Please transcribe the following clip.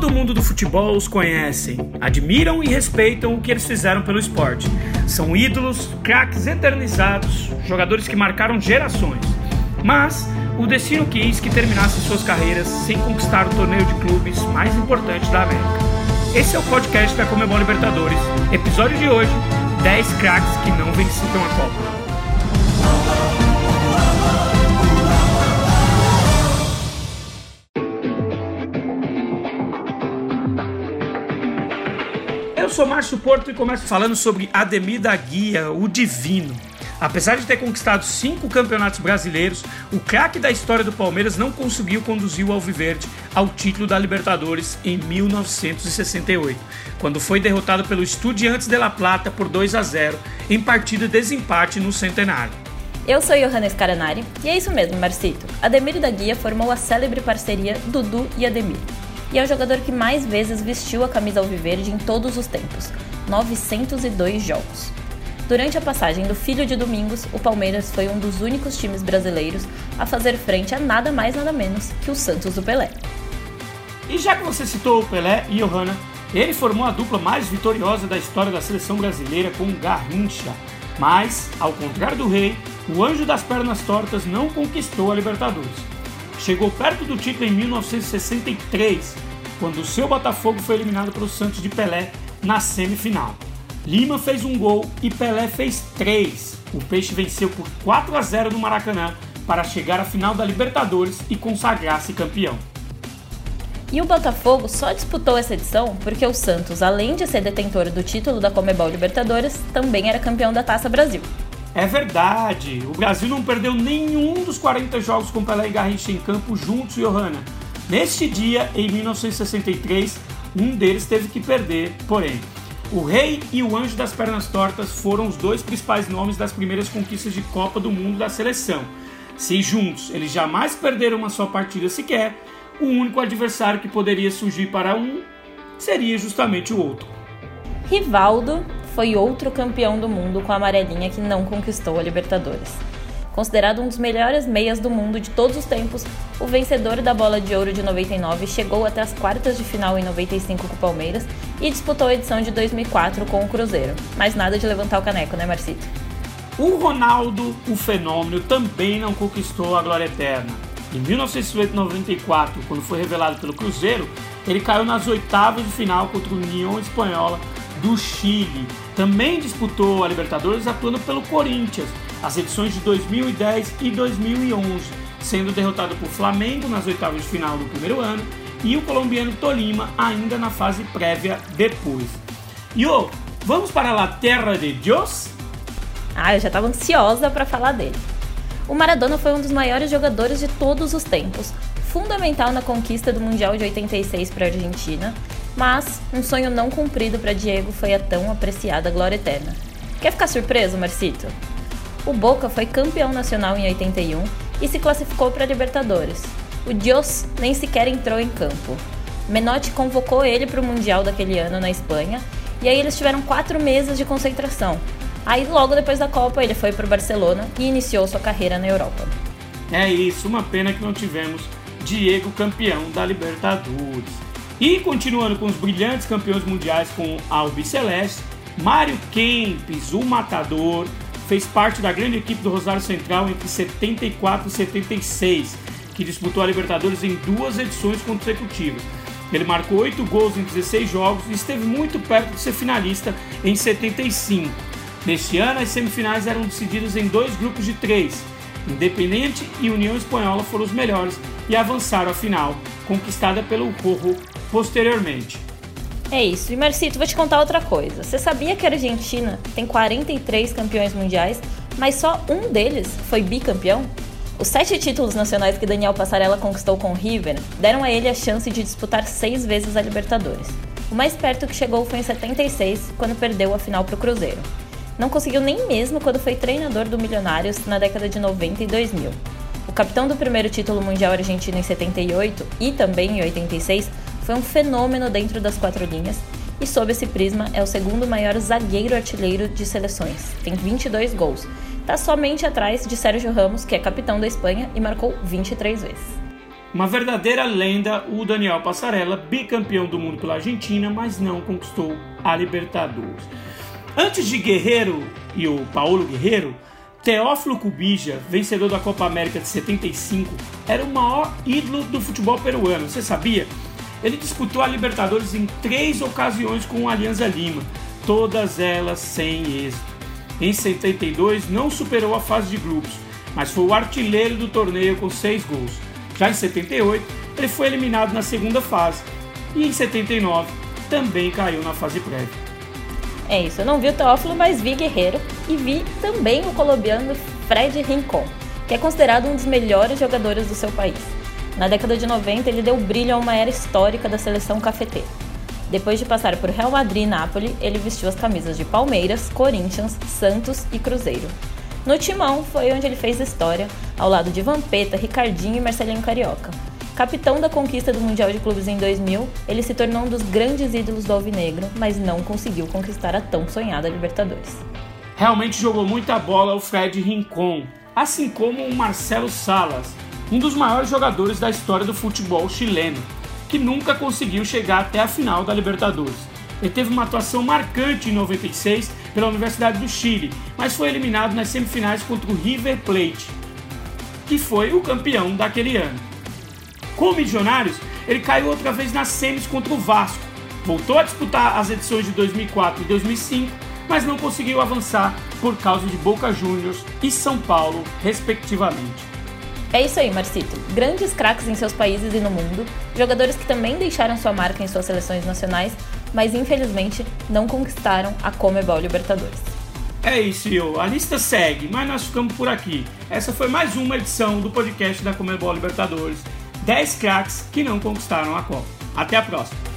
Todo mundo do futebol os conhecem, admiram e respeitam o que eles fizeram pelo esporte. São ídolos, craques eternizados, jogadores que marcaram gerações. Mas o destino quis que terminassem suas carreiras sem conquistar o torneio de clubes mais importante da América. Esse é o podcast da Comebol Libertadores. Episódio de hoje: 10 craques que não venceram a Copa. Eu sou Márcio Porto e começo falando sobre Ademir da Guia, o Divino. Apesar de ter conquistado cinco campeonatos brasileiros, o craque da história do Palmeiras não conseguiu conduzir o Alviverde ao título da Libertadores em 1968, quando foi derrotado pelo Estudiantes de La Plata por 2 a 0 em partida de desempate no Centenário. Eu sou Johannes Caranari e é isso mesmo, Marcito. Ademir da Guia formou a célebre parceria Dudu e Ademir e é o jogador que mais vezes vestiu a camisa alviverde em todos os tempos 902 jogos. Durante a passagem do filho de Domingos, o Palmeiras foi um dos únicos times brasileiros a fazer frente a nada mais nada menos que o Santos do Pelé. E já que você citou o Pelé e Johanna, ele formou a dupla mais vitoriosa da história da seleção brasileira com Garrincha. Mas, ao contrário do Rei, o Anjo das Pernas Tortas não conquistou a Libertadores. Chegou perto do título em 1963, quando o seu Botafogo foi eliminado pelo Santos de Pelé na semifinal. Lima fez um gol e Pelé fez três. O Peixe venceu por 4 a 0 no Maracanã para chegar à final da Libertadores e consagrar-se campeão. E o Botafogo só disputou essa edição porque o Santos, além de ser detentor do título da Comebol Libertadores, também era campeão da Taça Brasil. É verdade, o Brasil não perdeu nenhum dos 40 jogos com Pelé e Garrincha em campo juntos, Johanna. Neste dia, em 1963, um deles teve que perder, porém. O Rei e o Anjo das Pernas Tortas foram os dois principais nomes das primeiras conquistas de Copa do Mundo da seleção. Se juntos eles jamais perderam uma só partida sequer, o único adversário que poderia surgir para um seria justamente o outro. Rivaldo foi outro campeão do mundo com a amarelinha que não conquistou a Libertadores. Considerado um dos melhores meias do mundo de todos os tempos, o vencedor da bola de ouro de 99 chegou até as quartas de final em 95 com o Palmeiras e disputou a edição de 2004 com o Cruzeiro. Mas nada de levantar o caneco, né, Marcito? O Ronaldo, o fenômeno, também não conquistou a glória eterna. Em 1994, quando foi revelado pelo Cruzeiro, ele caiu nas oitavas de final contra o União Espanhola do Chile. Também disputou a Libertadores atuando pelo Corinthians, as edições de 2010 e 2011, sendo derrotado por Flamengo nas oitavas de final do primeiro ano e o colombiano Tolima ainda na fase prévia depois. Oh, vamos para a Terra de Deus? Ah, eu já estava ansiosa para falar dele. O Maradona foi um dos maiores jogadores de todos os tempos, fundamental na conquista do Mundial de 86 para a Argentina mas um sonho não cumprido para Diego foi a tão apreciada glória eterna. Quer ficar surpreso, Marcito? O Boca foi campeão nacional em 81 e se classificou para a Libertadores. O Dios nem sequer entrou em campo. Menotti convocou ele para o Mundial daquele ano na Espanha e aí eles tiveram quatro meses de concentração. Aí logo depois da Copa ele foi para o Barcelona e iniciou sua carreira na Europa. É isso, uma pena que não tivemos Diego campeão da Libertadores. E continuando com os brilhantes campeões mundiais com Albi Celeste, Mário Kempis, o matador, fez parte da grande equipe do Rosário Central entre 74 e 76, que disputou a Libertadores em duas edições consecutivas. Ele marcou 8 gols em 16 jogos e esteve muito perto de ser finalista em 75. Neste ano, as semifinais eram decididas em dois grupos de três. Independente e União Espanhola foram os melhores e avançaram à final, conquistada pelo Rojo posteriormente. É isso. E Marcito, vou te contar outra coisa. Você sabia que a Argentina tem 43 campeões mundiais, mas só um deles foi bicampeão? Os sete títulos nacionais que Daniel Passarella conquistou com o River deram a ele a chance de disputar seis vezes a Libertadores. O mais perto que chegou foi em 76, quando perdeu a final para o Cruzeiro. Não conseguiu nem mesmo quando foi treinador do Milionários na década de 90 e 2000. O capitão do primeiro título mundial argentino em 78 e também em 86 foi um fenômeno dentro das quatro linhas e, sob esse prisma, é o segundo maior zagueiro artilheiro de seleções. Tem 22 gols. Está somente atrás de Sérgio Ramos, que é capitão da Espanha e marcou 23 vezes. Uma verdadeira lenda, o Daniel Passarella, bicampeão do mundo pela Argentina, mas não conquistou a Libertadores. Antes de Guerreiro e o Paulo Guerreiro, Teófilo Cubija, vencedor da Copa América de 75, era o maior ídolo do futebol peruano. Você sabia? Ele disputou a Libertadores em três ocasiões com o Alianza Lima, todas elas sem êxito. Em 72 não superou a fase de grupos, mas foi o artilheiro do torneio com seis gols. Já em 78 ele foi eliminado na segunda fase e em 79 também caiu na fase prévia. É isso, eu não vi o Teófilo, mas vi Guerreiro e vi também o colombiano Fred Rincon, que é considerado um dos melhores jogadores do seu país. Na década de 90, ele deu brilho a uma era histórica da seleção cafeteira. Depois de passar por Real Madrid e Nápoles, ele vestiu as camisas de Palmeiras, Corinthians, Santos e Cruzeiro. No Timão foi onde ele fez história, ao lado de Vampeta, Ricardinho e Marcelinho Carioca. Capitão da conquista do Mundial de Clubes em 2000, ele se tornou um dos grandes ídolos do Alvinegro, mas não conseguiu conquistar a tão sonhada Libertadores. Realmente jogou muita bola o Fred Rincon, assim como o Marcelo Salas, um dos maiores jogadores da história do futebol chileno, que nunca conseguiu chegar até a final da Libertadores. Ele teve uma atuação marcante em 96 pela Universidade do Chile, mas foi eliminado nas semifinais contra o River Plate, que foi o campeão daquele ano. Com o Milionários, ele caiu outra vez nas semis contra o Vasco. Voltou a disputar as edições de 2004 e 2005, mas não conseguiu avançar por causa de Boca Juniors e São Paulo, respectivamente. É isso aí, Marcito. Grandes craques em seus países e no mundo, jogadores que também deixaram sua marca em suas seleções nacionais, mas infelizmente não conquistaram a Comebol Libertadores. É isso, eu. A lista segue, mas nós ficamos por aqui. Essa foi mais uma edição do podcast da Comebol Libertadores 10 craques que não conquistaram a Copa. Até a próxima!